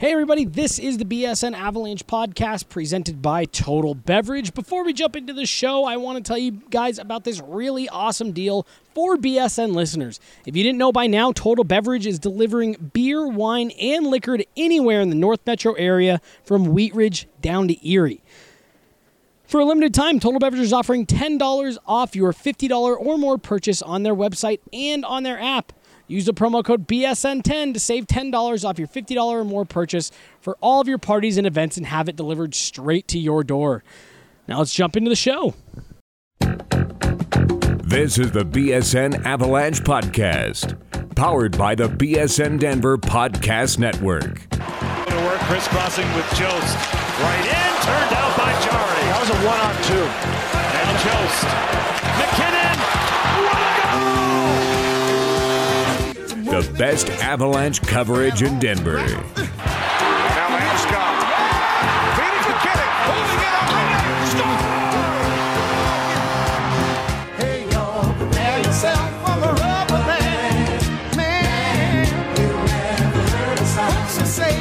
Hey, everybody, this is the BSN Avalanche podcast presented by Total Beverage. Before we jump into the show, I want to tell you guys about this really awesome deal for BSN listeners. If you didn't know by now, Total Beverage is delivering beer, wine, and liquor to anywhere in the North Metro area from Wheat Ridge down to Erie. For a limited time, Total Beverage is offering $10 off your $50 or more purchase on their website and on their app. Use the promo code BSN10 to save $10 off your $50 or more purchase for all of your parties and events and have it delivered straight to your door. Now let's jump into the show. This is the BSN Avalanche Podcast, powered by the BSN Denver Podcast Network. To work crisscrossing with Jost. Right in, turned out by Jari. That was a one on two. And Jost. MacKinnon. The best Avalanche coverage in Denver. Now Landeskog. Feeding MacKinnon. Holding it up. Hey, y'all, prepare yourself for the rubber band. Man, you never heard a sound so say,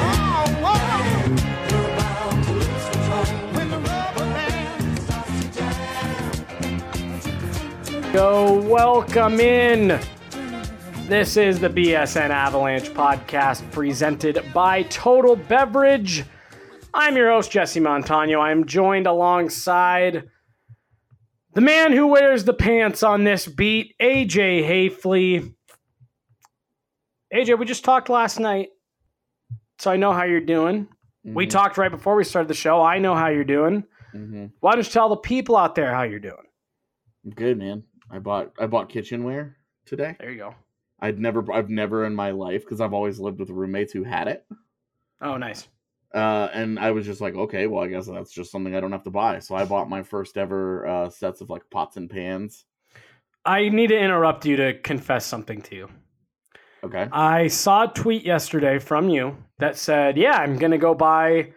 oh, whoa. You're about to lose control when the rubber band starts to jam. Go, welcome in. This is the BSN Avalanche podcast presented by Total Beverage. I'm your host, Jesse Montano. I'm joined alongside the man who wears the pants on this beat, AJ Haefele. AJ, we just talked last night, so I know how you're doing. We talked right before we started the show. I know how you're doing. Mm-hmm. Why don't you tell the people out there how you're doing? I'm Good man. I bought I bought kitchenware today. There you go. I'd never I've never in my life because I've always lived with roommates who had it. Oh, nice. Uh, and I was just like, okay, well, I guess that's just something I don't have to buy. So I bought my first ever uh, sets of like pots and pans. I need to interrupt you to confess something to you. Okay. I saw a tweet yesterday from you that said, "Yeah, I'm going to go buy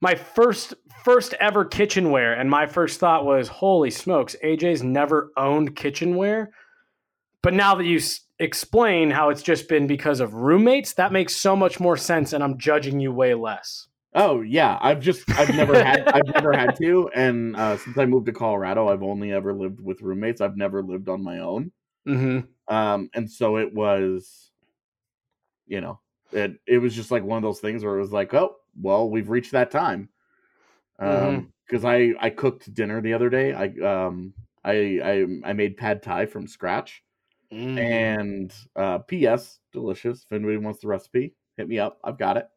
my first first ever kitchenware." And my first thought was, "Holy smokes, AJ's never owned kitchenware." But now that you explain how it's just been because of roommates, that makes so much more sense and I'm judging you way less. Oh yeah, I've just I've never had I've never had to, and uh, since I moved to Colorado, I've only ever lived with roommates. I've never lived on my own. Mhm. um and so it was you know it it was just like one of those things where it was like oh well we've reached that time um Mhm. because i i cooked dinner the other day i um i i i made pad thai from scratch Mm. and uh ps delicious. If anybody wants the recipe hit me up. I've got it.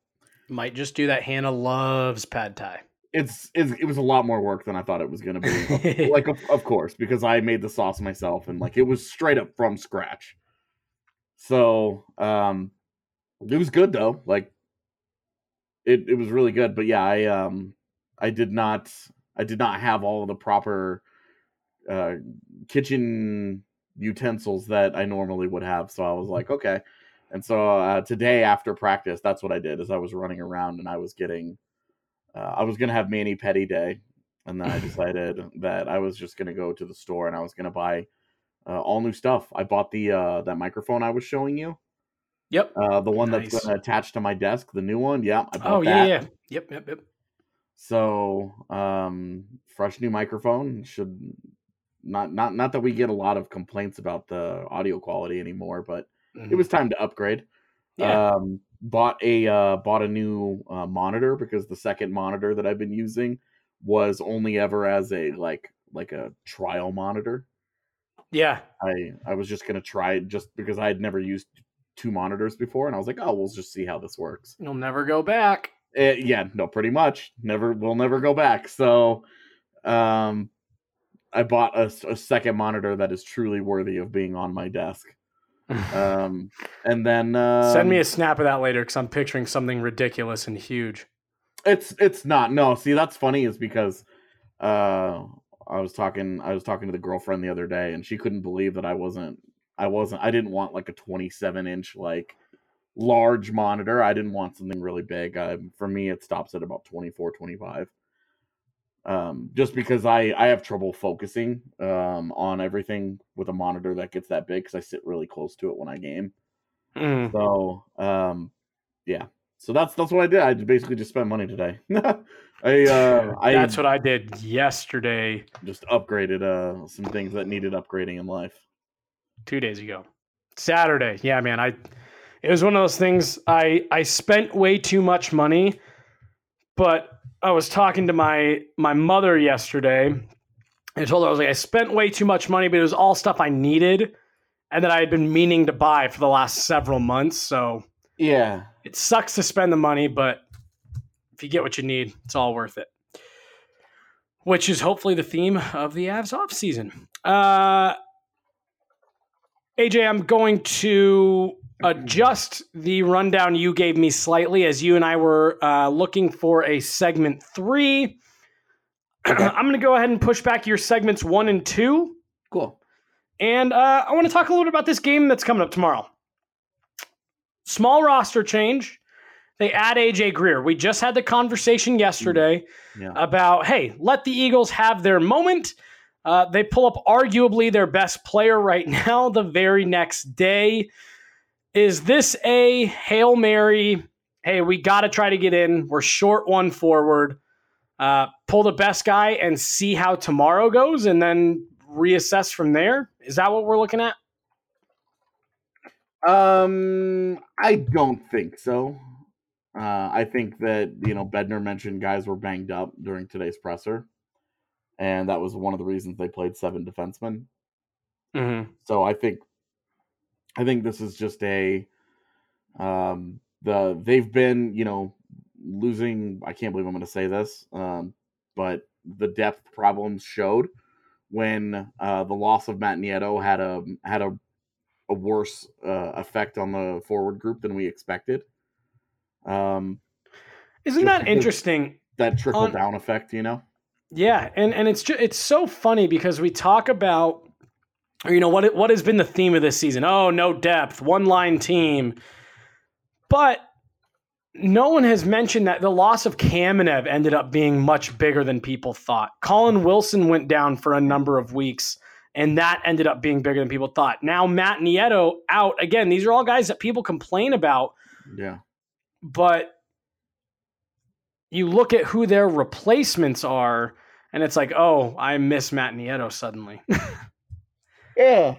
Might just do that. Hannah loves pad thai. it's, it's it was a lot more work than i thought it was going to be. Like of, of course because i made the sauce myself and like it was straight up from scratch. So um it was good though. Like it, it was really good. But yeah i um i did not i did not have all of the proper uh kitchen utensils that i normally would have so i was like okay and so uh, today after practice that's what i did is i was running around and i was getting uh, i was gonna have manny petty day and then i decided that i was just gonna go to the store and i was gonna buy uh, all new stuff i bought the uh that microphone i was showing you Yep. uh, the one that's Nice. going to to my desk, the new one. Yeah, I bought Oh yeah, that. yeah. Yep, yep, yep. So, um, fresh new microphone should not not not that we get a lot of complaints about the audio quality anymore, but it was time to upgrade. Mm-hmm. Yeah. Um, bought a uh, bought a new uh, monitor because the second monitor that I've been using was only ever as a like like a trial monitor. yeah. I I was just gonna try it just because I had never used two monitors before, and I was like, oh, we'll just see how this works. You'll never go back. Eh, yeah, no, pretty much. Never, we'll never go back. So, um, I bought a second monitor that is truly worthy of being on my desk. Um, and then um, Send me a snap of that later because I'm picturing something ridiculous and huge. It's it's not. No, see, that's funny is because uh, I was talking I was talking to the girlfriend the other day, and she couldn't believe that I wasn't I wasn't I didn't want like a 27 inch like large monitor. I didn't want something really big. I, for me, it stops at about 24, 25. Um, just because I I have trouble focusing um, on everything with a monitor that gets that big because I sit really close to it when I game. Mm. So um, yeah, So that's that's what I did. I basically just spent money today. I uh, I That's what I did yesterday, just upgraded uh some things that needed upgrading in life. two days ago. Saturday. Yeah, man. I it was one of those things I I spent way too much money, but I was talking to my my mother yesterday. I told her I was like, I spent way too much money, but it was all stuff I needed and that I had been meaning to buy for the last several months. So Yeah. it sucks to spend the money, but if you get what you need, it's all worth it. Which is hopefully the theme of the Avs off season. Uh, AJ, I'm going to adjust the rundown you gave me slightly as you and I were uh, looking for a segment three. I'm going to go ahead and push back your segments one and two. Cool. And uh, I want to talk a little bit about this game that's coming up tomorrow. Small roster change. They add AJ Greer. We just had the conversation yesterday Yeah. about hey, let the Eagles have their moment. Uh, they pull up arguably their best player right now the very next day. Is this a Hail Mary? Hey, we got to try to get in. We're short one forward. Uh, pull the best guy and see how tomorrow goes and then reassess from there. Is that what we're looking at? Um, I don't think so. Uh, I think that you know Bednar mentioned guys were banged up during today's presser, and that was one of the reasons they played seven defensemen. Mm-hmm. So I think, I think this is just a, um, the they've been you know losing. I can't believe I'm going to say this, um, but the depth problems showed when uh, the loss of Matt Nieto had a had a a worse uh, effect on the forward group than we expected. Um, Isn't that interesting? that trickle down effect, you know. Yeah, and and it's just, it's so funny because we talk about or, you know what what has been the theme of this season. Oh, no depth, one line team. But no one has mentioned that the loss of Kamenev ended up being much bigger than people thought. Colin Wilson went down for a number of weeks, and that ended up being bigger than people thought. Now Matt Nieto out again. These are all guys that people complain about Yeah. but you look at who their replacements are, and it's like, oh, I miss Matt Nieto suddenly. Yeah.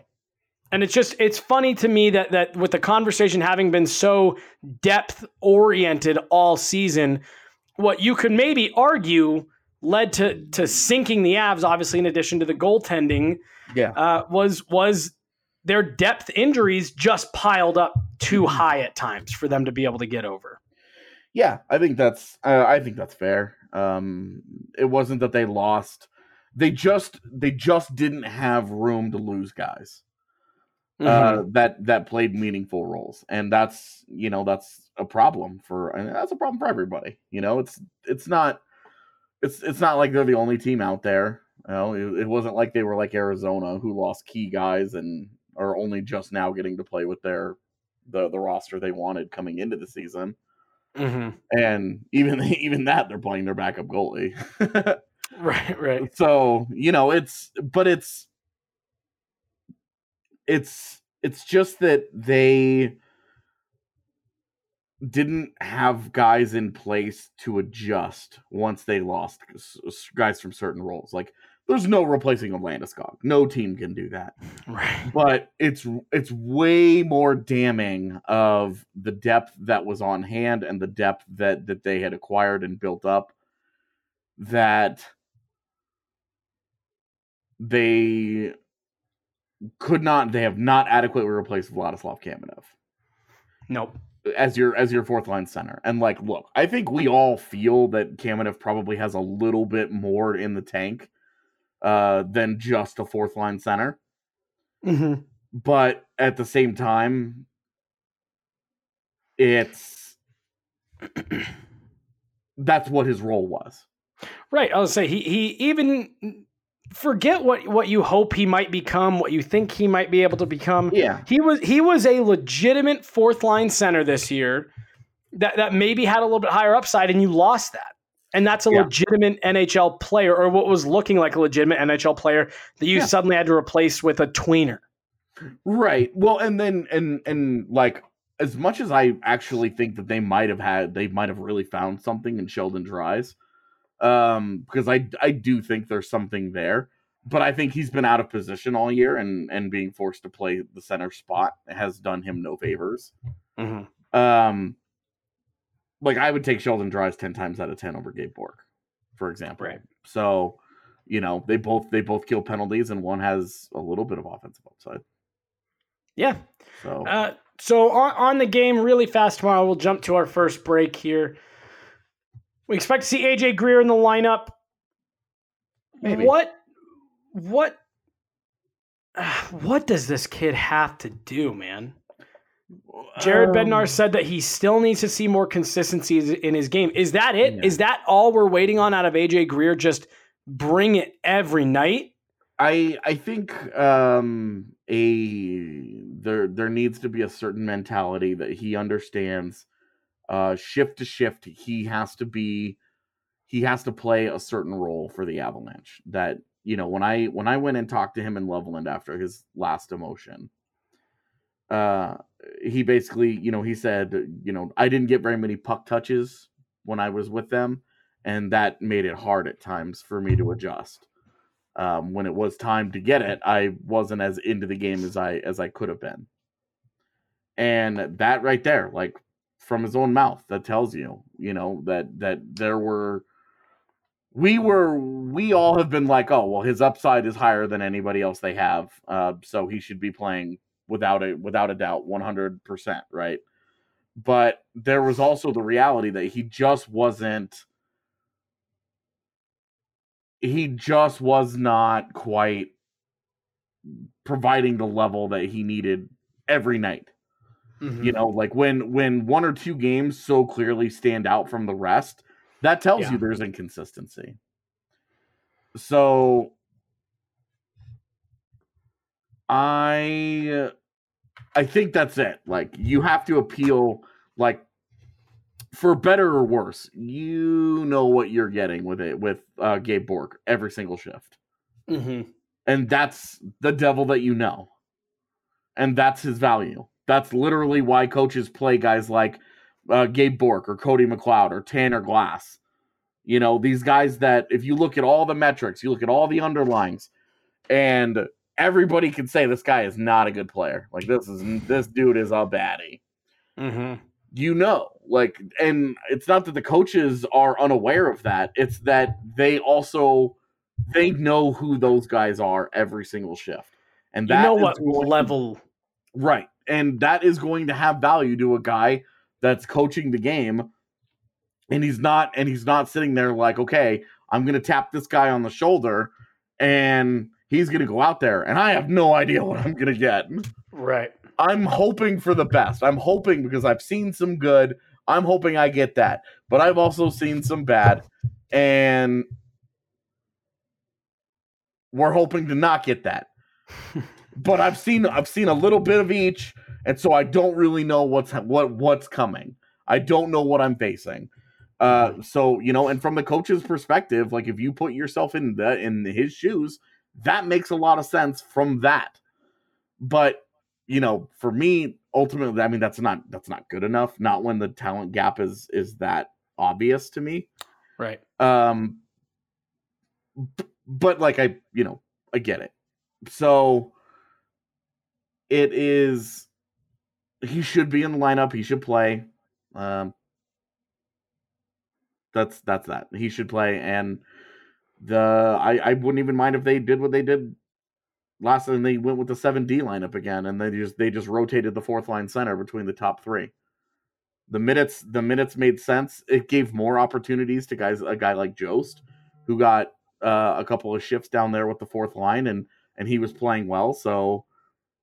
and it's just it's funny to me that that with the conversation having been so depth oriented all season, what you could maybe argue led to to sinking the Avs, obviously in addition to the goaltending, Yeah. uh, was was their depth injuries just piled up too high at times for them to be able to get over. Yeah, I think that's uh, I think that's fair. Um, it wasn't that they lost; they just they just didn't have room to lose guys Mm-hmm. uh, that that played meaningful roles, and that's you know that's a problem for and that's a problem for everybody. You know, it's it's not it's it's not like they're the only team out there. You know, it, it wasn't like they were like Arizona who lost key guys and are only just now getting to play with their the the roster they wanted coming into the season Mm-hmm. and even even that they're playing their backup goalie. Right, right. so you know it's but it's it's it's just that they didn't have guys in place to adjust once they lost guys from certain roles. Like there's no replacing a Landeskog. No team can do that Right. but it's it's way more damning of the depth that was on hand and the depth that that they had acquired and built up that they could not they have not adequately replaced Vladislav Kamenev Nope. as your as your fourth line center. And like look, I think we all feel that Kamenev probably has a little bit more in the tank uh than just a fourth line center Mm-hmm. but at the same time it's that's what his role was Right. I'll say he he even forget what what you hope he might become, what you think he might be able to become. yeah He was he was a legitimate fourth line center this year that that maybe had a little bit higher upside, and you lost that. And that's a Yeah. legitimate NHL player, or what was looking like a legitimate NHL player that you Yeah. suddenly had to replace with a tweener. right well and then and and like as much as I actually think that they might have had, they might have really found something in Sheldon Dries, um, because I I do think there's something there. But I think he's been out of position all year, and and being forced to play the center spot has done him no favors. Mm-hmm. Um, like I would take Sheldon Dries ten times out of ten over Gabe Bourque, for example. Right. So, you know, they both they both kill penalties, and one has a little bit of offensive upside. Yeah. So Uh, so on, on the game, really fast tomorrow, we'll jump to our first break here. We expect to see AJ Greer in the lineup. Maybe. What what what does this kid have to do, man? Jared Um, Bednar said that he still needs to see more consistency in his game. Is that it? Is Yeah. that all we're waiting on out of AJ Greer? Just bring it every night? I I think um a there there needs to be a certain mentality that he understands uh shift to shift he has to be he has to play a certain role for the Avalanche that you know when I when I went and talked to him in Loveland after his last emotion uh he basically you know he said you know I didn't get very many puck touches when I was with them and that made it hard at times for me to adjust um, when it was time to get it, I wasn't as into the game as I as I could have been. And that right there, like from his own mouth, that tells you, you know, that that there were we were we all have been like, oh well, his upside is higher than anybody else they have, uh, so he should be playing without a without a doubt, one hundred percent, right? But there was also the reality that he just wasn't he just was not quite providing the level that he needed every night. You know, like when when one or two games so clearly stand out from the rest, that tells Yeah. you there's inconsistency. So I I think that's it. Like you have to appeal like for better or worse, you know what you're getting with it with uh, Gabe Bourque every single shift, Mm-hmm. and that's the devil that you know, and that's his value. That's literally why coaches play guys like uh, Gabe Bourque or Cody McLeod or Tanner Glass. You know these guys that if you look at all the metrics, you look at all the underlines, and everybody can say this guy is not a good player. Like this is this dude is a baddie Mm-hmm. you know like and it's not that the coaches are unaware of that it's that they also they know who those guys are every single shift and You that know what level? right and that is going to have value to a guy that's coaching the game and he's not and he's not sitting there like okay i'm going to tap this guy on the shoulder and he's going to go out there and i have no idea what i'm going to get Right. I'm hoping for the best. I'm hoping because I've seen some good. I'm hoping I get that. But I've also seen some bad. And we're hoping to not get that. but I've seen I've seen a little bit of each, and so I don't really know what's what what's coming. I don't know what I'm facing. Uh so you know, and from the coach's perspective, like if you put yourself in the in his shoes, that makes a lot of sense from that. But you know, for me, ultimately, I mean, that's not that's not good enough. Not when the talent gap is is that obvious to me. Right. Um, but like I, you know, I get it. So it is. He should be in the lineup. He should play. Um, that's that's that. He should play, and the I I wouldn't even mind if they did what they did last and They went with the seven D lineup again, and they just they just rotated the fourth line center between the top three. The minutes the minutes made sense. It gave more opportunities to guys a guy like Jost, who got uh, a couple of shifts down there with the fourth line, and and he was playing well. So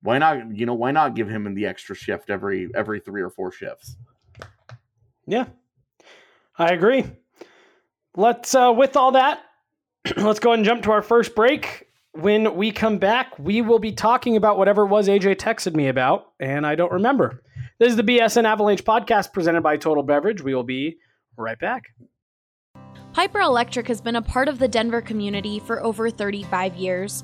why not you know why not give him in the extra shift every every three or four shifts? Yeah. I agree. Let's uh with all that, let's go ahead and jump to our first break. When we come back, we will be talking about whatever it was AJ texted me about, and I don't remember. This is the BSN Avalanche podcast presented by Total Beverage. We will be right back. Piper Electric has been a part of the Denver community for over 35 years.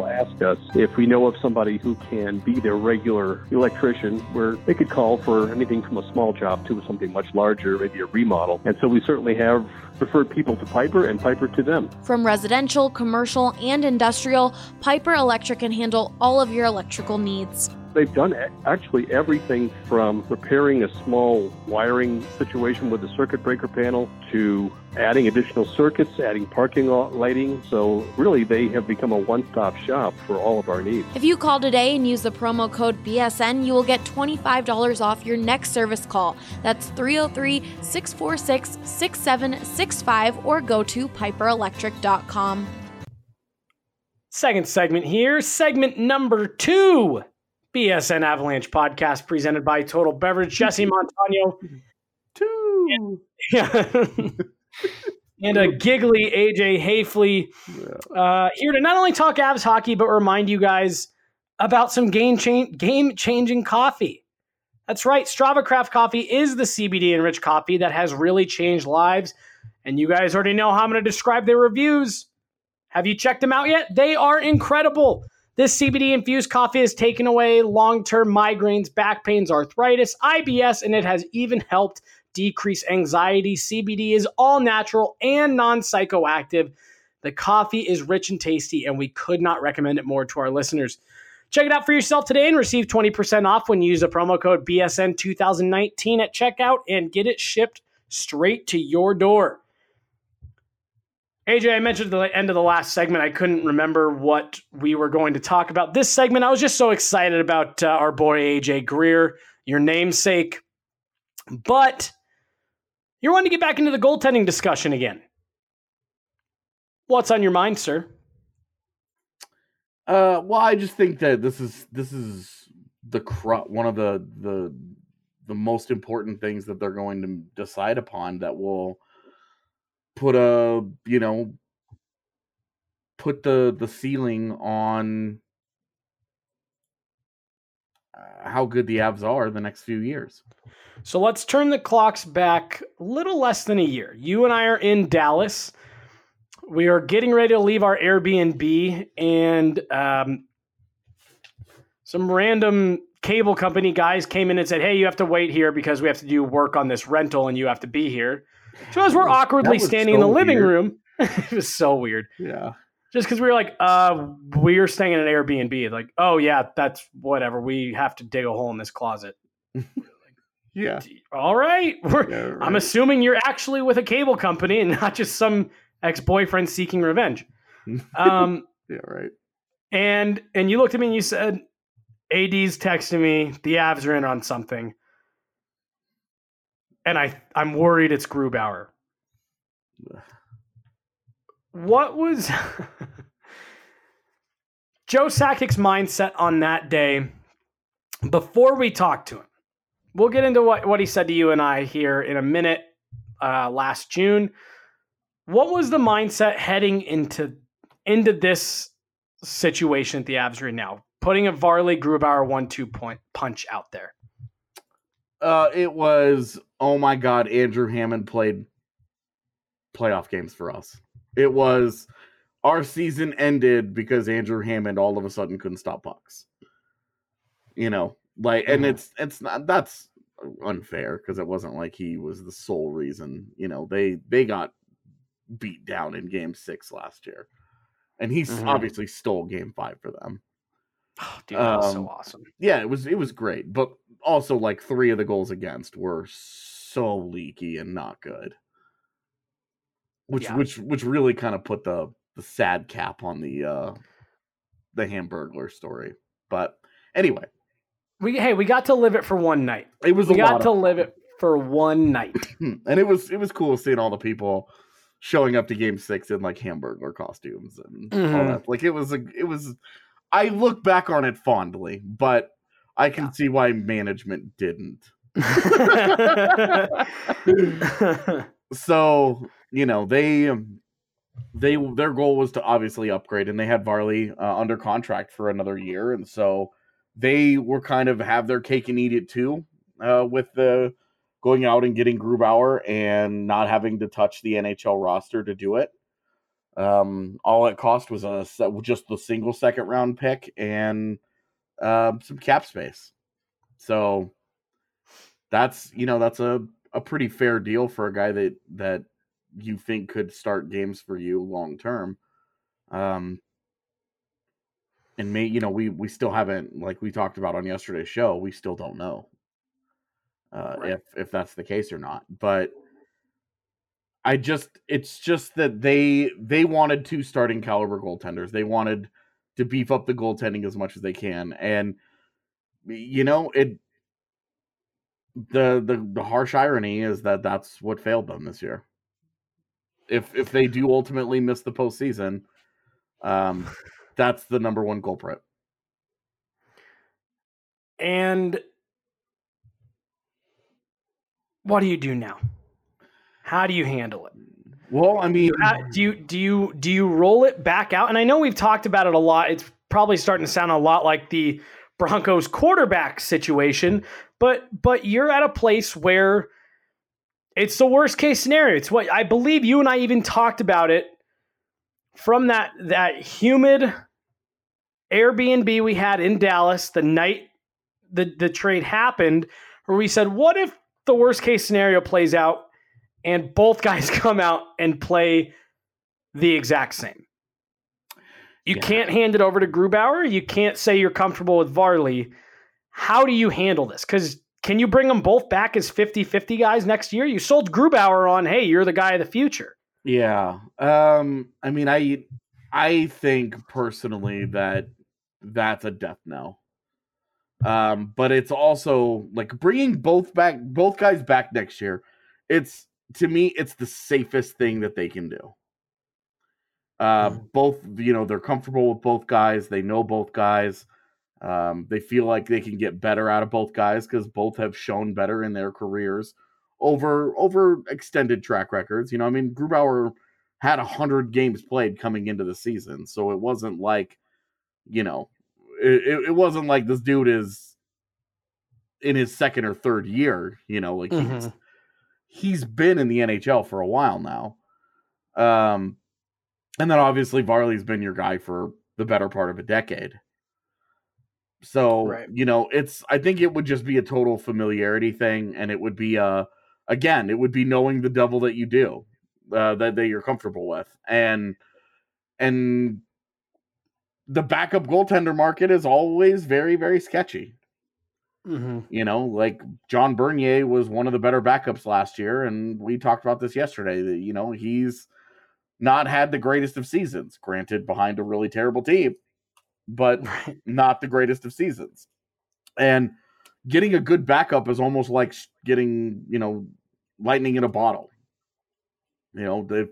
ask us if we know of somebody who can be their regular electrician, where they could call for anything from a small job to something much larger, maybe a remodel. And so we certainly have referred people to Piper and Piper to them. From residential, commercial, and industrial, Piper Electric can handle all of your electrical needs. They've done actually everything from repairing a small wiring situation with a circuit breaker panel to adding additional circuits, adding parking lighting. So really, they have become a one-stop shop for all of our needs. If you call today and use the promo code BSN, you will get $25 off your next service call. That's 303 646 6765 or go to piperelectric.com. Second segment here, segment number two. BSN Avalanche podcast presented by Total Beverage. Jesse Montano. Two. Yeah. and a giggly AJ Haefele uh, here to not only talk Avs hockey, but remind you guys about some game, cha- game changing coffee. That's right. Strava Craft Coffee is the CBD enriched coffee that has really changed lives. And you guys already know how I'm going to describe their reviews. Have you checked them out yet? They are incredible. This CBD infused coffee has taken away long term migraines, back pains, arthritis, IBS, and it has even helped decrease anxiety. CBD is all natural and non psychoactive. The coffee is rich and tasty, and we could not recommend it more to our listeners. Check it out for yourself today and receive 20% off when you use the promo code BSN2019 at checkout and get it shipped straight to your door. AJ, I mentioned at the end of the last segment, I couldn't remember what we were going to talk about. This segment, I was just so excited about uh, our boy AJ Greer, your namesake. But you're wanting to get back into the goaltending discussion again. What's on your mind, sir? Uh, well, I just think that this is this is the cru- one of the the the most important things that they're going to decide upon that will put a you know put the the ceiling on how good the Avs are the next few years. So let's turn the clocks back a little less than a year. You and I are in Dallas. We are getting ready to leave our Airbnb, and um, some random cable company guys came in and said, "Hey, you have to wait here because we have to do work on this rental, and you have to be here." So as we're awkwardly standing in the living weird. room, it was so weird. Yeah. Just because we were like, uh, we are staying in an Airbnb. Like, oh yeah, that's whatever. We have to dig a hole in this closet. Yeah. All right. Yeah, I'm assuming you're actually with a cable company and not just some ex-boyfriend seeking revenge. Um, Yeah, right. and and you looked at me and you said, "AD's texting me. The Avs are in on something." And I I'm worried it's Grubauer. What was Joe Sakic's mindset on that day before we talked to him? We'll get into what, what he said to you and I here in a minute uh, last June. What was the mindset heading into into this situation at the Avs right now? Putting a Varley Grubauer one two point punch out there. Uh, it was oh my god, Andrew Hammond played playoff games for us. It was our season ended because Andrew Hammond all of a sudden couldn't stop pucks. You know, like, and Mhm. it's it's not that's unfair because it wasn't like he was the sole reason. You know, they they got beat down in Game Six last year, and he s Mhm. obviously stole Game Five for them. Oh, dude, that was so Um, awesome. yeah, it was it was great, but also like three of the goals against were so leaky and not good. Which Yeah. which which really kind of put the the sad cap on the uh the Hamburglar story. But anyway, We hey, we got to live it for one night. it was We a got to live it for one night. and it was it was cool seeing all the people showing up to game six in like hamburger costumes and all Mhm. that. Like it was a it was I look back on it fondly, but I can see why management didn't. so you know they um, they their goal was to obviously upgrade and they had varley uh, under contract for another year and so they were kind of have their cake and eat it too uh, with the going out and getting grubauer and not having to touch the nhl roster to do it. Um all it cost was a just the single second round pick and uh, some cap space. So that's you know that's a a pretty fair deal for a guy that that you think could start games for you long term. Um and may you know we we still haven't like we talked about on yesterday's show, we still don't know uh Right. if if that's the case or not. But I just it's just that they they wanted two starting caliber goaltenders. They wanted to beef up the goaltending as much as they can and you know it the the the harsh irony is that that's what failed them this year. If if they do ultimately miss the postseason, um, that's the number one culprit. and what do you do now? How do you handle it? Well, I mean, do you do you do you roll it back out? And I know we've talked about it a lot. It's probably starting to sound a lot like the Broncos quarterback situation, but but you're at a place where it's the worst case scenario. It's what I believe you and I even talked about it from that that humid Airbnb we had in Dallas the night the the trade happened, where we said, what if the worst case scenario plays out and both guys come out and play the exact same. You Yeah. can't hand it over to Grubauer. You can't say you're comfortable with Varley. How do you handle this? Because can you bring them both back as 50 50 guys next year? You sold Grubauer on, hey, you're the guy of the future. yeah. Um, I mean, I I think personally that that's a death knell. Um, but it's also like bringing both back, both guys back next year. It's to me, it's the safest thing that they can do. Uh, both, you know, they're comfortable with both guys. They know both guys. Um, they feel like they can get better out of both guys because both have shown better in their careers over over extended track records. You know, I mean, Grubauer had a hundred games played coming into the season, so it wasn't like, you know, it, it- wasn't like this dude is in his second or third year. You know, like he's Mhm. he's been in the NHL for a while now. Um, and then obviously Varley's been your guy for the better part of a decade. So Right. you know, it's I think it would just be a total familiarity thing, and it would be uh again, it would be knowing the devil that you do, uh, that that you're comfortable with, and and the backup goaltender market is always very very sketchy. Mhm. You know, like John Bernier was one of the better backups last year, and we talked about this yesterday. That you know he's not had the greatest of seasons. Granted, behind a really terrible team, but not the greatest of seasons. And getting a good backup is almost like getting you know lightning in a bottle. You know, they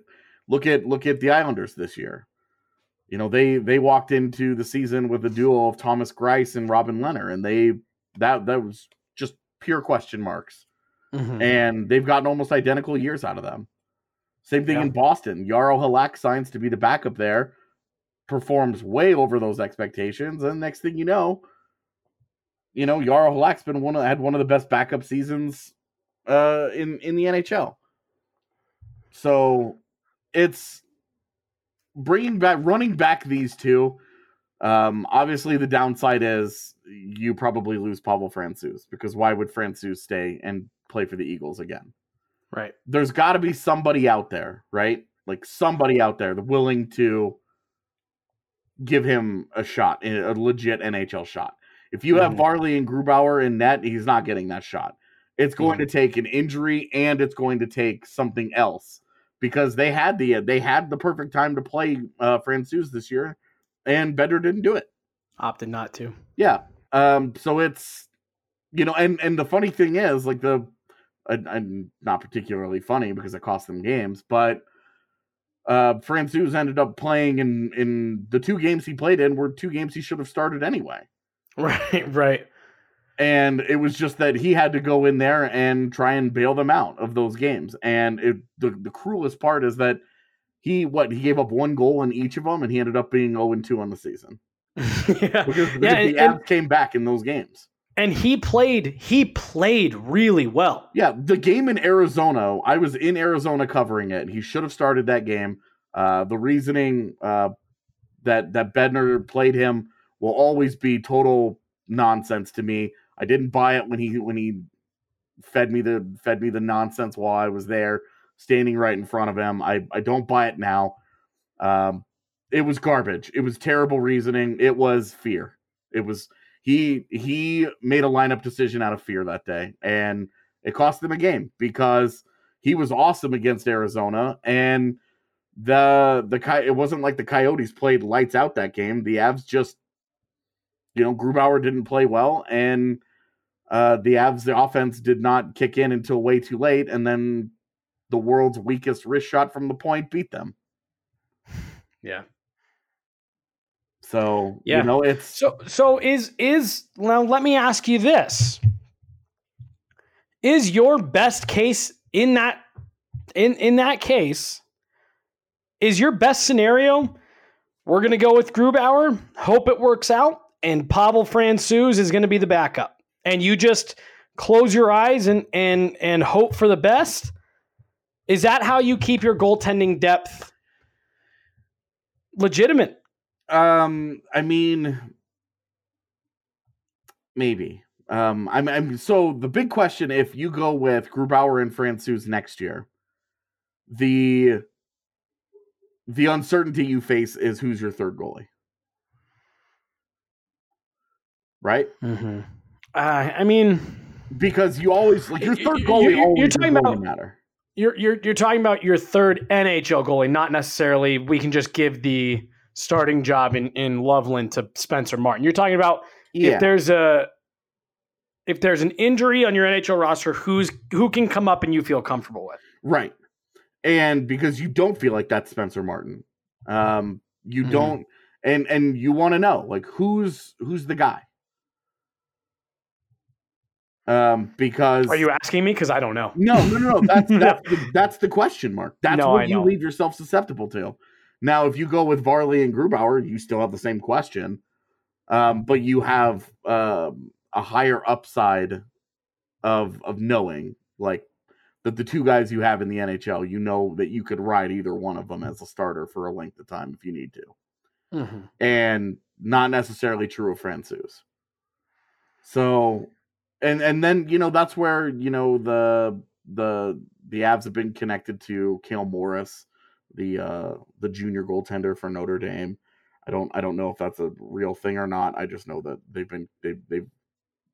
look at look at the Islanders this year. You know, they they walked into the season with a duo of Thomas Greiss and Robin Lehner, and they that that was just pure question marks. Mhm. And they've gotten almost identical years out of them. Same thing Yeah. in Boston. Jaro Halak signs to be the backup there, performs way over those expectations, and next thing you know, you know, Jaro Halak's been one of had one of the best backup seasons uh in in the NHL. So it's bringing back running back these two um obviously the downside is you probably lose Pavel Francouz because why would Francouz stay and play for the Eagles again Right. there's got to be somebody out there right like somebody out there the willing to give him a shot a legit NHL shot if you have Mhm. Varley and Grubauer in net he's not getting that shot it's going to take an injury and it's going to take something else because they had the they had the perfect time to play uh Francouz this year and Bender didn't do it. Opted not to. Yeah. Um so it's you know and and the funny thing is like the and, and not particularly funny because it cost them games, but uh, Francouz ended up playing in in the two games he played in were two games he should have started anyway. Right, right. And it was just that he had to go in there and try and bail them out of those games. And it, the the cruelest part is that he what he gave up one goal in each of them, and he ended up being zero and two on the season yeah. because, because Yeah, and- the Avs came back in those games. And he played he played really well. Yeah, the game in Arizona, I was in Arizona covering it. He should have started that game. Uh, the reasoning uh, that that Bednar played him will always be total nonsense to me. I didn't buy it when he when he fed me the fed me the nonsense while I was there, standing right in front of him. I I don't buy it now. Um, it was garbage. It was terrible reasoning. It was fear. It was he he made a lineup decision out of fear that day, and it cost them a game because he was awesome against Arizona, and the the it wasn't like the Coyotes played lights out that game. The Avs just, you know, Grubauer didn't play well, and uh, the Avs the offense did not kick in until way too late, and then the world's weakest wrist shot from the point beat them. Yeah. So Yeah. you know it's So so is is now let me ask you this. Is your best case in that in in that case is your best scenario we're going to go with Grubauer, hope it works out and Pavel Francouz is going to be the backup. And you just close your eyes and and and hope for the best? Is that how you keep your goaltending depth legitimate? Um, I mean, maybe. Um, I'm, I'm so the big question: if you go with Grubauer and Francouz next year, the the uncertainty you face is who's your third goalie, right? Mm-hmm. Uh, I mean, Because you always like your third goalie. you're- you're talking about- matter. you're you're you're talking about your third NHL goalie, not necessarily we can just give the starting job in in Loveland to Spencer Martin. You're talking about Yeah, if there's a if there's an injury on your NHL roster, who's who can come up and you feel comfortable with. Right. And because you don't feel like that's Spencer Martin. Um you Mhm. don't and and you want to know like who's who's the guy? Um because Are you asking me? Because I don't know. No, no, no, no. That's that's the, that's the question mark. That's No, what you leave yourself susceptible to. Now, if you go with Varley and Grubauer, you still have the same question, um, but you have um, a higher upside of of knowing, like that the two guys you have in the NHL, you know that you could ride either one of them as a starter for a length of time if you need to, Mm-hmm. and not necessarily true of Francouz. So, and and then you know that's where you know the the the Avs have been connected to Cale Morris, the uh the junior goaltender for Notre Dame. I don't I don't know if that's a real thing or not. I just know that they've been they've they've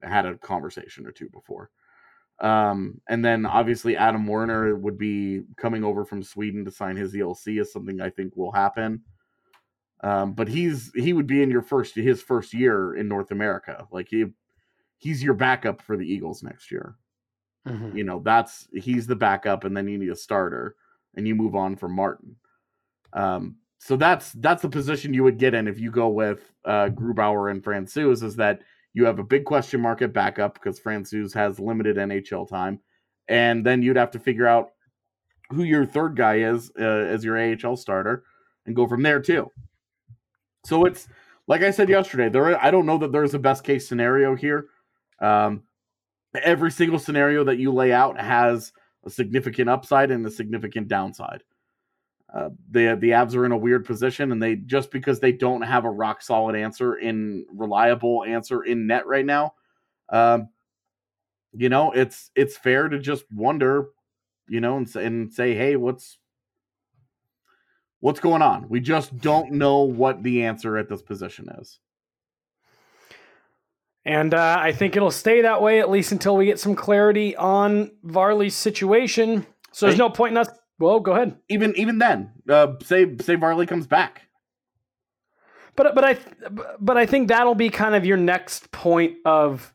had a conversation or two before. Um, and then obviously Adam Werner would be coming over from Sweden to sign his ELC is something I think will happen. Um, but he's he would be in your first his first year in North America. Like he he's your backup for the Eagles next year. Mm-hmm. You know, that's he's the backup, and then you need a starter, and you move on from Martin. Um, so that's that's the position you would get in if you go with uh, Grubauer and Francouz. Is that you have a big question mark at backup because Francouz has limited NHL time, and then you'd have to figure out who your third guy is uh, as your AHL starter, and go from there too. So it's like I said yesterday. There, I don't know that there's a best case scenario here. Um, every single scenario that you lay out has a significant upside and a significant downside. Uh, the the Avs are in a weird position, and they just because they don't have a rock solid answer in reliable answer in net right now, um, you know, it's it's fair to just wonder, you know, and and say, hey, what's what's going on? We just don't know what the answer at this position is. And uh, I think it'll stay that way at least until we get some clarity on Varley's situation. So there's Hey. no point in us. Well, go ahead. Even even then, uh, say say Varley comes back. But but I but I think that'll be kind of your next point of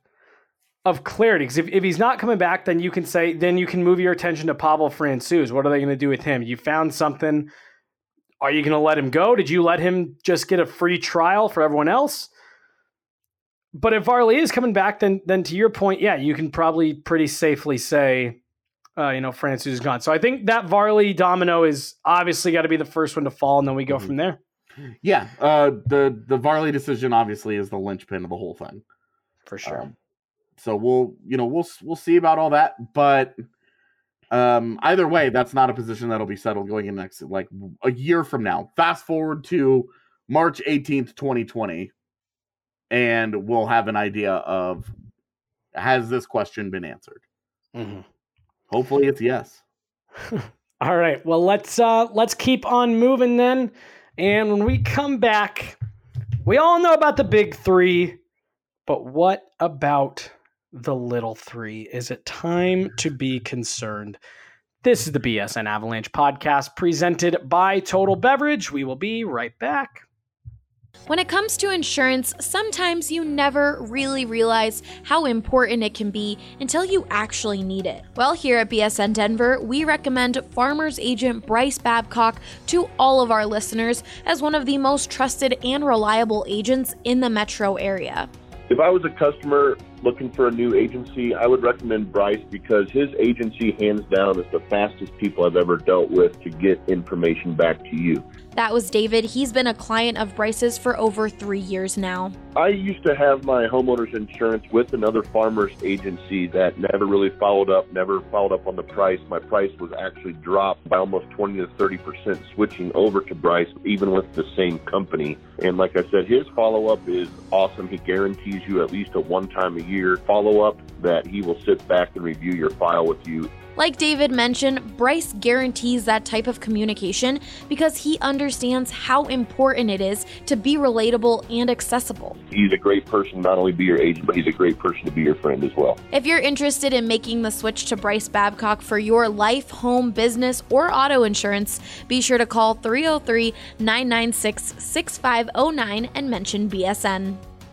of clarity. Because if, if he's not coming back, then you can say then you can move your attention to Pavel Francouz. What are they going to do with him? You found something. Are you going to let him go? Did you let him just get a free trial for everyone else? But if Varley is coming back, then then to your point, yeah, you can probably pretty safely say, uh, you know, Francouz is gone. So I think that Varley domino is obviously got to be the first one to fall, and then we go Mhm. from there Yeah, uh, the the Varley decision obviously is the linchpin of the whole thing. for sure. Um, so we'll you know we'll we'll see about all that, but um, either way, that's not a position that'll be settled going in next like a year from now. Fast forward to March eighteenth, twenty twenty, and we'll have an idea of has this question been answered. Mhm. Hopefully, it's yes. All right. Well, let's uh let's keep on moving then. And when we come back, we all know about the big 3, but what about the little 3? Is it time to be concerned? This is the BSN Avalanche podcast presented by Total Beverage. We will be right back. When it comes to insurance, sometimes you never really realize how important it can be until you actually need it. Well, here at BSN Denver, we recommend Farmers Agent Bryce Babcock to all of our listeners as one of the most trusted and reliable agents in the metro area. If I was a customer looking for a new agency, I would recommend Bryce because his agency, hands down, is the fastest people I've ever dealt with to get information back to you. That was David. He's been a client of Bryce's for over three years now. I used to have my homeowner's insurance with another farmer's agency that never really followed up, never followed up on the price. My price was actually dropped by almost 20 to 30 percent switching over to Bryce, even with the same company. And like I said, his follow up is awesome. He guarantees you at least a one time a year follow up that he will sit back and review your file with you Like David mentioned, Bryce guarantees that type of communication because he understands how important it is to be relatable and accessible. He's a great person, not only be your agent, but he's a great person to be your friend as well. If you're interested in making the switch to Bryce Babcock for your life, home, business, or auto insurance, be sure to call 303 996 6509 and mention BSN.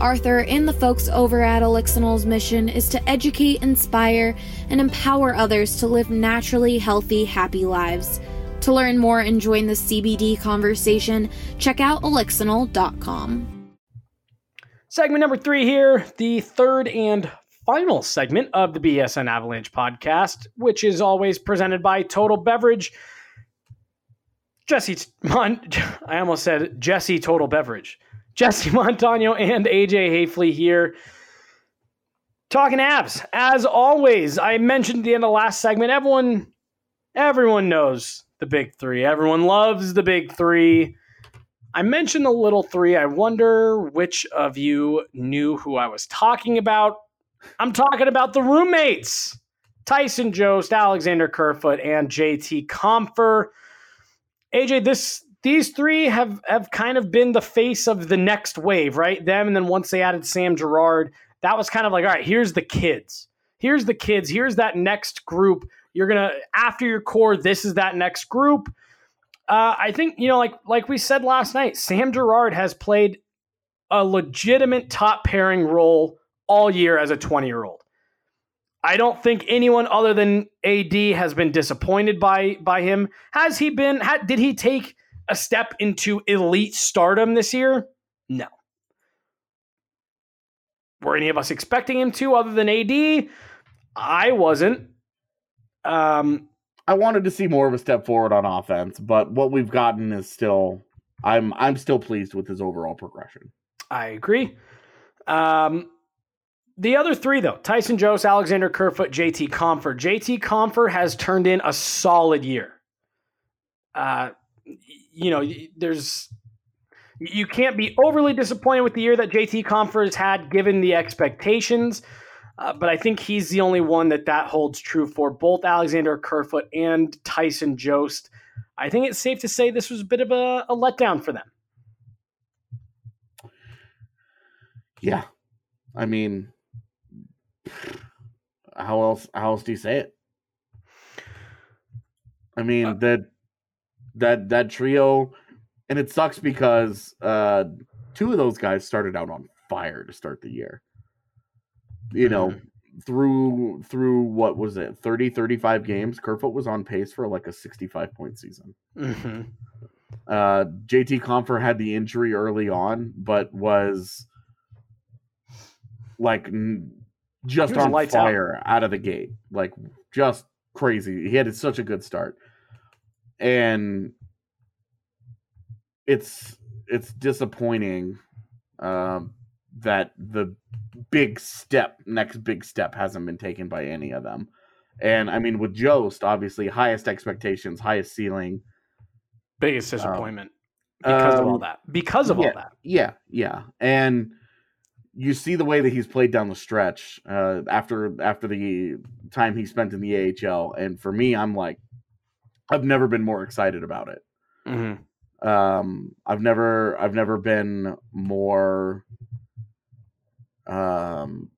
Arthur and the folks over at Elixinol's mission is to educate, inspire, and empower others to live naturally healthy, happy lives. To learn more and join the CBD conversation, check out elixinol.com. Segment number three here, the third and final segment of the BSN Avalanche podcast, which is always presented by Total Beverage. Jesse, I almost said Jesse Total Beverage. Jesse Montano and AJ Haefele here. Talking abs. As always, I mentioned at the end of the last segment, everyone everyone knows the big three. Everyone loves the big three. I mentioned the little three. I wonder which of you knew who I was talking about. I'm talking about the roommates Tyson Jost, Alexander Kerfoot, and JT Compher. AJ, this these three have have kind of been the face of the next wave, right? Them, and then once they added Sam Girard, that was kind of like, all right, here's the kids. Here's the kids. Here's that next group. You're gonna after your core, this is that next group. Uh, I think you know, like like we said last night, Sam Girard has played a legitimate top pairing role all year as a 20 year old. I don't think anyone other than AD has been disappointed by by him. Has he been? Ha, did he take a step into elite stardom this year? No. Were any of us expecting him to, other than AD? I wasn't. Um, I wanted to see more of a step forward on offense, but what we've gotten is still I'm I'm still pleased with his overall progression. I agree. Um, the other three, though Tyson Jost, Alexander Kerfoot, JT Compher. JT Compher has turned in a solid year. Uh, you know, there's you can't be overly disappointed with the year that JT Compher has had given the expectations. Uh, but I think he's the only one that that holds true for both Alexander Kerfoot and Tyson Jost. I think it's safe to say this was a bit of a, a letdown for them. Yeah, I mean, how else? How else do you say it? I mean Uh, that that that trio, and it sucks because uh two of those guys started out on fire to start the year. You know, through through what was it 30 35 games kerfoot was on pace for like a 65 point season Mm-hmm. uh jt Compher had the injury early on but was like n- just was on lights out. fire out. of the gate like just crazy he had such a good start and it's it's disappointing um that the big step next big step hasn't been taken by any of them and i mean with jost obviously highest expectations highest ceiling Biggest disappointment because of all um, that. Because of yeah, all that. Yeah, yeah. And you see the way that he's played down the stretch uh, after after the time he spent in the AHL. And for me, I'm like, I've never been more excited about it. Mm-hmm. Um, I've never I've never been more um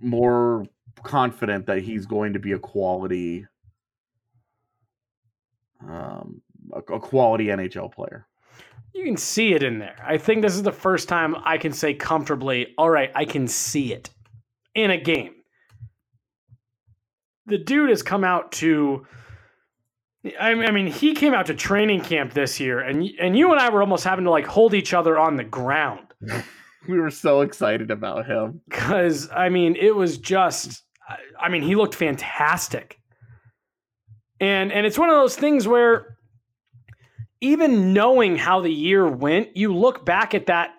more confident that he's going to be a quality um a, a quality NHL player. You can see it in there. I think this is the first time I can say comfortably, all right, I can see it in a game. The dude has come out to. I mean, he came out to training camp this year, and and you and I were almost having to like hold each other on the ground We were so excited about him. because I mean, it was just. I- I mean, he looked fantastic, and and it's one of those things where even knowing how the year went, you look back at that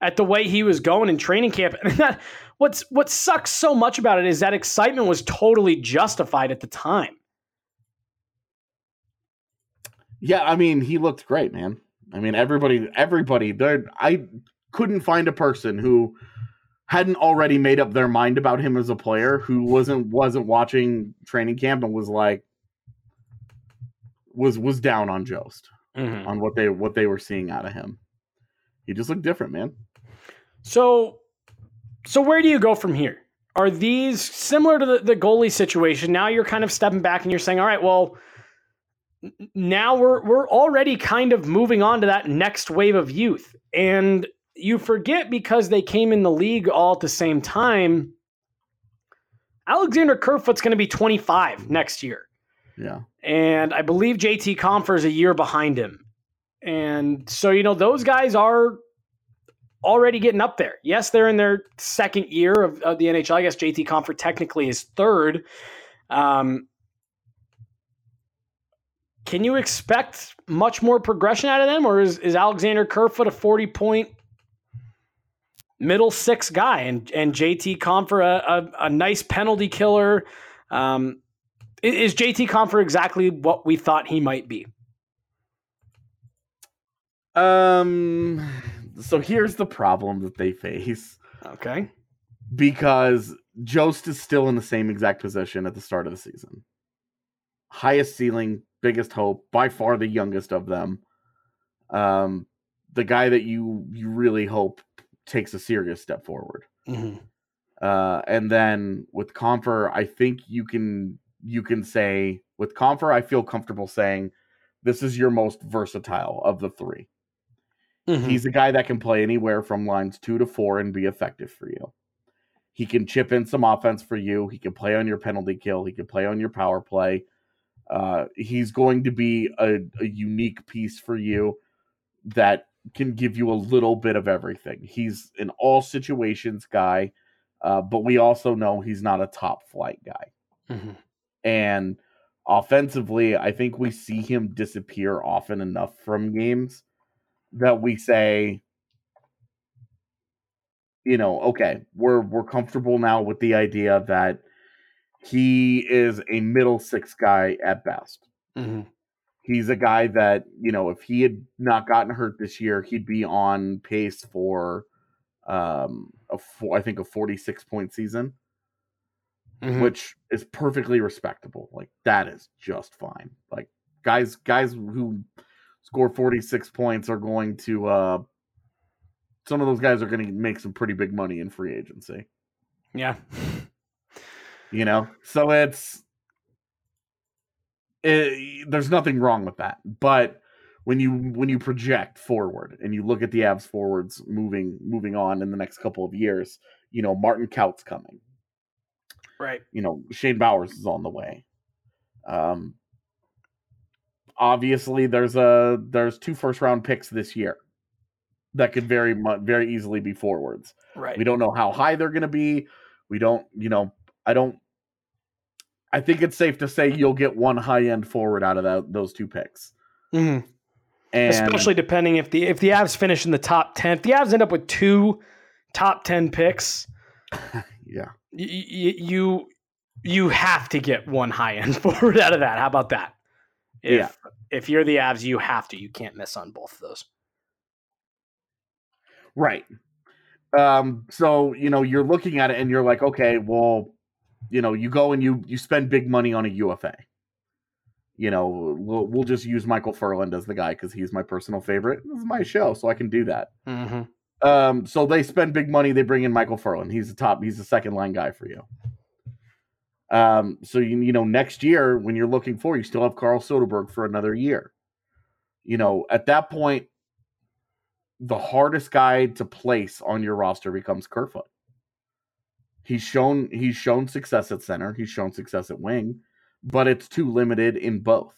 at the way he was going in training camp, and that what's what sucks so much about it is that excitement was totally justified at the time. Yeah, I mean, he looked great, man. I mean, everybody, everybody, there. I couldn't find a person who hadn't already made up their mind about him as a player who wasn't wasn't watching training camp and was like was was down on Jost Mhm. on what they what they were seeing out of him. He just looked different, man. So, so where do you go from here? Are these similar to the, the goalie situation? Now you're kind of stepping back and you're saying, all right, well, now we're we're already kind of moving on to that next wave of youth, and you forget because they came in the league all at the same time. Alexander Kerfoot's going to be 25 next year. Yeah. And I believe JT Compher is a year behind him. And so, you know, those guys are already getting up there. Yes, they're in their second year of, of the NHL. I guess JT Compher technically is third. Um, can you expect much more progression out of them, or is, is Alexander Kerfoot a 40 point middle six guy and, and JT Compher a, a, a nice penalty killer? Um, is JT Compher exactly what we thought he might be? Um. So here's the problem that they face. Okay. because Jost is still in the same exact position at the start of the season. Highest ceiling, biggest hope, by far the youngest of them. Um, the guy that you you really hope takes a serious step forward. Mm-hmm. Uh, and then with Compher, I think you can you can say with Compher, I feel comfortable saying this is your most versatile of the 3 Mhm. He's a guy that can play anywhere from lines two to four and be effective for you. He can chip in some offense for you. He can play on your penalty kill. He can play on your power play. Uh, he's going to be a, a unique piece for you that can give you a little bit of everything. He's an all situations guy, uh, but we also know he's not a top flight guy. Mhm. And Offensively, I think we see him disappear often enough from games that we say, you know, okay, we're we're comfortable now with the idea that he is a middle six guy at best. Mm-hmm. He's a guy that, you know, if he had not gotten hurt this year, he'd be on pace for um a four, I think a 46 point season, Mhm. which is perfectly respectable. Like that is just fine. Like guys guys who score 46 points are going to uh some of those guys are going to make some pretty big money in free agency. Yeah. you know? So it's it, there's nothing wrong with that. But when you when you project forward and you look at the Avs forwards moving moving on in the next couple of years you know Martin Kaut's coming. Right. you know Shane Bowers is on the way. Um obviously there's a there's two first round picks this year that could very much very easily be forwards Right. we don't know how high they're going to be. We don't, you know, I don't. I think it's safe to say you'll get one high end forward out of that, those two picks, Mhm. and Especially depending if the if the Avs finish in the top ten. If the Avs end up with two top ten picks, yeah, y- y- you you have to get one high end forward out of that. How about that? If, Yeah. If you're the Avs, you have to. You can't miss on both of those. right. Um, so you know you're looking at it and you're like, okay, well, you know, you go and you you spend big money on a UFA. You know, we'll, we'll just use Michael Ferland as the guy because he's my personal favorite. This is my show, so I can do that. Mm-hmm. Um, so they spend big money. They bring in Michael Ferland. He's the top. He's the second line guy for you. Um, so you you know next year when you're looking for, you still have Carl Soderberg for another year. You know at that point, the hardest guy to place on your roster becomes Kerfoot. He's shown he's shown success at center. He's shown success at wing, but it's too limited in both.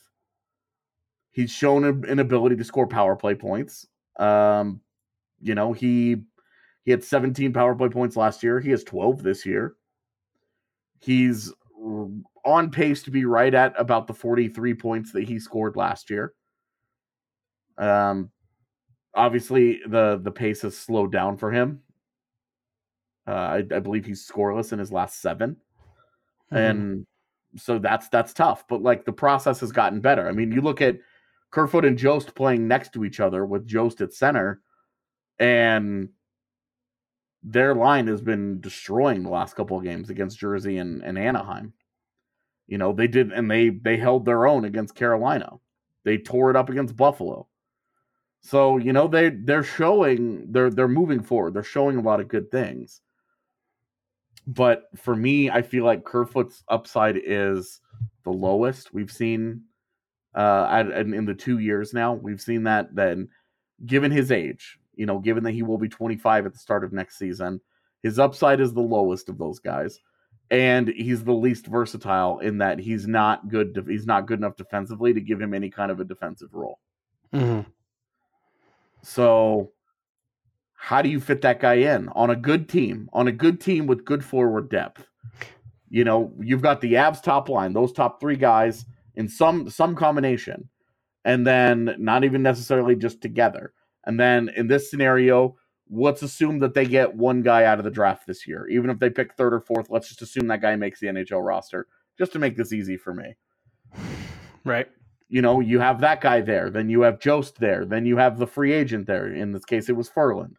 He's shown an ability to score power play points. Um, you know, he he had 17 power play points last year. He has 12 this year. He's on pace to be right at about the 43 points that he scored last year. Um obviously the the pace has slowed down for him. Uh, I, I believe he's scoreless in his last 7 and so that's that's tough. But like the process has gotten better. I mean, you look at Kerfoot and Jost playing next to each other with Jost at center, and their line has been destroying the last couple of games against Jersey and, and Anaheim. You know, they did and they they held their own against Carolina. They tore it up against Buffalo. So, you know, they they're showing they're they're moving forward. They're showing a lot of good things. But for me, I feel like Kerfoot's upside is the lowest we've seen uh at, in, in the two years now. We've seen that then given his age, you know, given that he will be 25 at the start of next season, his upside is the lowest of those guys. And he's the least versatile in that he's not good. def- He's not good enough defensively to give him any kind of a defensive role. Mm-hmm. So, how do you fit that guy in on a good team, on a good team with good forward depth? You know, you've got the Avs top line, those top three guys in some some combination, and then not even necessarily just together. And then in this scenario, let's assume that they get one guy out of the draft this year, even if they pick third or fourth. Let's just assume that guy makes the NHL roster, just to make this easy for me Right. you know, you have that guy there, then you have Jost there, then you have the free agent there. In this case, it was Ferland.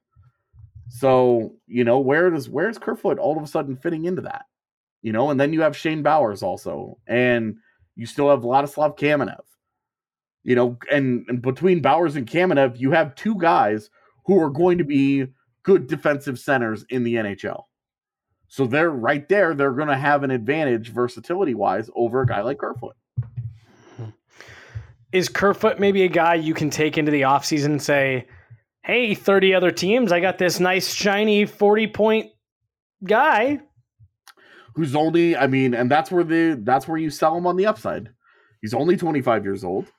So, you know, where does where's Kerfoot all of a sudden fitting into that? You know, and then you have Shane Bowers also, and you still have Vladislav Kamenev. You know, and, and between Bowers and Kamenev, you have two guys who are going to be good defensive centers in the NHL. So they're right there. They're going to have an advantage versatility wise over a guy like Kerfoot. Is Kerfoot maybe a guy you can take into the offseason and say, hey, 30 other teams, I got this nice, shiny 40 point guy? who's only I mean, and that's where the that's where you sell him on the upside. He's only 25 years old.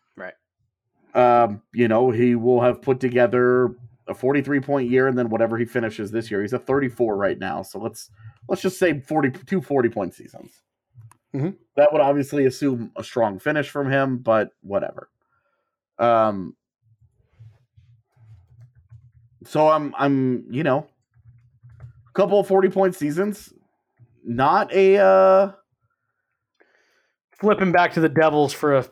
Um, you know, he will have put together a 43 point year and then whatever he finishes this year. He's at 34 right now. So let's let's just say 42 40 point seasons. Mhm. That would obviously assume a strong finish from him, but whatever. Um, so I'm I'm you know, a couple of forty point seasons, not a uh Flipping back to the Devils for a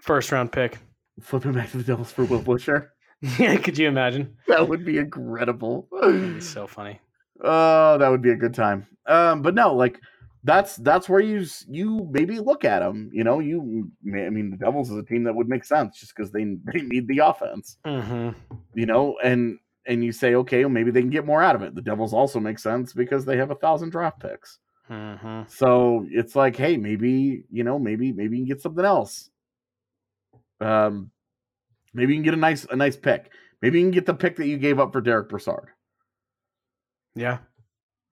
first round pick. Flipping back to the Devils for Will Butcher. yeah, could you imagine? That would be incredible. It's so funny. Oh, that would be a good time. Um, but no, like that's that's where you you maybe look at them. You know, you may- I mean the Devils is a team that would make sense just because they they need the offense. Mm-hmm. You know, and and you say okay, well, maybe they can get more out of it. The Devils also make sense because they have a thousand draft picks. Mm-hmm. So it's like, hey, maybe you know, maybe maybe you can get something else. Um, maybe you can get a nice a nice pick. Maybe you can get the pick that you gave up for Derick Brassard. Yeah.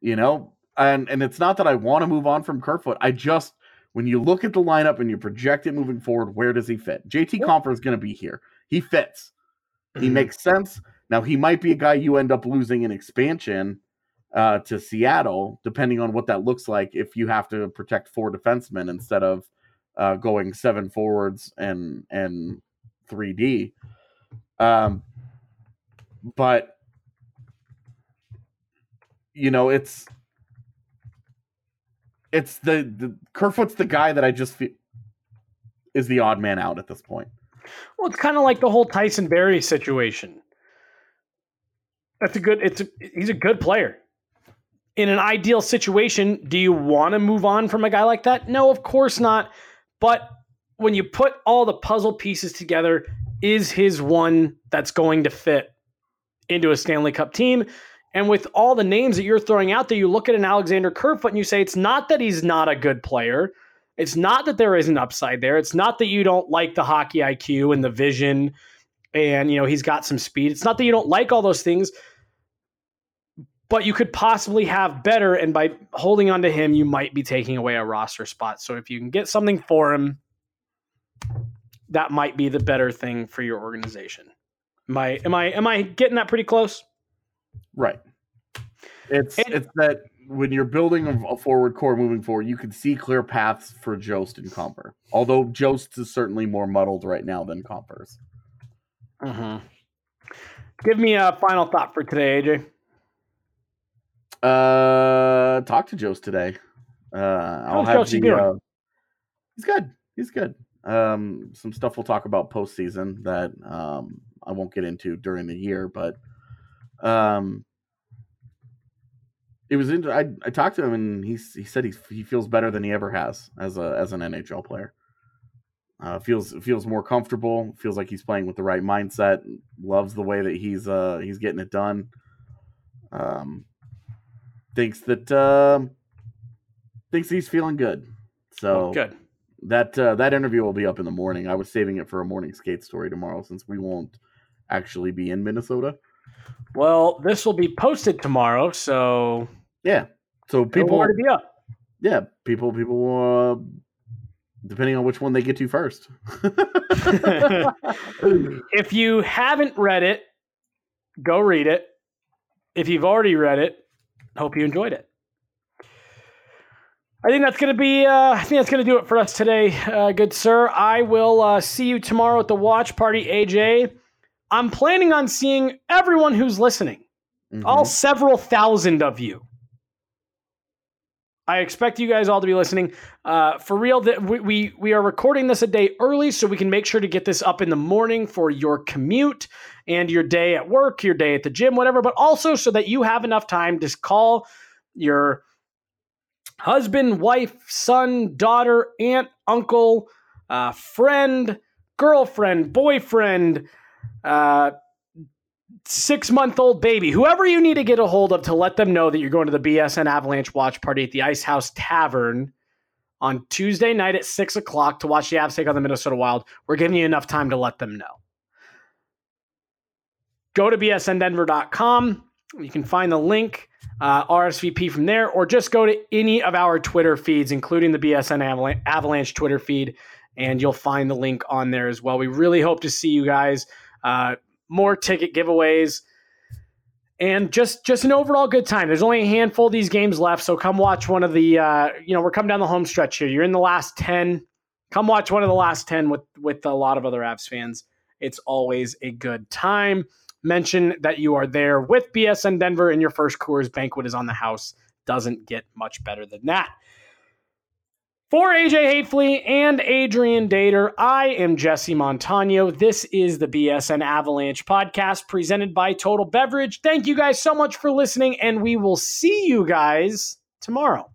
you know and and it's not that i want to move on from kerfoot i just when you look at the lineup and you project it moving forward where does he fit jt compher is going to be here he fits he Mhm. makes sense now he might be a guy you end up losing in expansion uh, to seattle depending on what that looks like if you have to protect four defensemen instead of uh, going seven forwards and and 3d um but you know, it's it's the the Kerfoot's the guy that I just feel is the odd man out at this point. Well, it's kind of like the whole Tyson Barrie situation. That's a good. It's a, he's a good player. In an ideal situation, do you want to move on from a guy like that? No, of course not. But when you put all the puzzle pieces together, is his one that's going to fit into a Stanley Cup team? And with all the names that you're throwing out there, you look at an Alexander Kerfoot and you say it's not that he's not a good player. It's not that there isn't upside there. It's not that you don't like the hockey IQ and the vision and you know he's got some speed. It's not that you don't like all those things, but you could possibly have better and by holding on to him you might be taking away a roster spot. So if you can get something for him that might be the better thing for your organization. Am I am I am I getting that pretty close? Right. It's it's that when you're building a, forward core moving forward, you can see clear paths for Jost and Compher. Although Jost is certainly more muddled right now than Compher's. Mm-hmm. Give me a final thought for today, AJ. Uh, talk to Jost today. Uh, I'll How's have Josie the. Uh, he's good. He's good. Um, some stuff we'll talk about postseason that um I won't get into during the year, but um, it was. Inter- I I talked to him and he's he said he he feels better than he ever has as a as an NHL player. Uh, feels feels more comfortable. Feels like he's playing with the right mindset. Loves the way that he's uh he's getting it done. Um, thinks that um thinks he's feeling good. So good. That uh, that interview will be up in the morning. I was saving it for a morning skate story tomorrow since we won't actually be in Minnesota. Well, this will be posted tomorrow, so Yeah. So people people already be up. yeah, people people uh depending on which one they get to first. if you haven't read it, go read it. If you've already read it, hope you enjoyed it. I think that's going to be. Uh, I think that's going to do it for us today, uh, good sir. I will uh, see you tomorrow at the watch party, AJ. I'm planning on seeing everyone who's listening, all several thousand of you. I expect you guys all to be listening. Uh, for real, that we, we we are recording this a day early, so we can make sure to get this up in the morning for your commute and your day at work, your day at the gym, whatever. But also so that you have enough time to call your husband, wife, son, daughter, aunt, uncle, uh, friend, girlfriend, boyfriend, uh, six month old baby, whoever you need to get a hold of to let them know that you're going to the BSN Avalanche watch party at the Ice House Tavern on Tuesday night at six o'clock to watch the Avs take on the Minnesota Wild. We're giving you enough time to let them know. Go to bsndenver.com. You can find the link, uh, RSVP from there, or just go to any of our Twitter feeds, including the BSN Avalanche, Avalanche Twitter feed, and you'll find the link on there as well. We really hope to see you guys. Uh, more ticket giveaways. and just just an overall good time. There's only a handful of these games left, so come watch one of the. Uh, you know, we're coming down the home stretch here. You're in the last ten. Come watch one of the last ten with with a lot of other Avs fans. It's always a good time. Mention that you are there with BSN Denver, and your first Coors banquet is on the house. Doesn't get much better than that. For AJ Haefele and Adrian Dater, I am Jesse Montano. This is the BSN Avalanche podcast presented by Total Beverage. Thank you guys so much for listening, and we will see you guys tomorrow.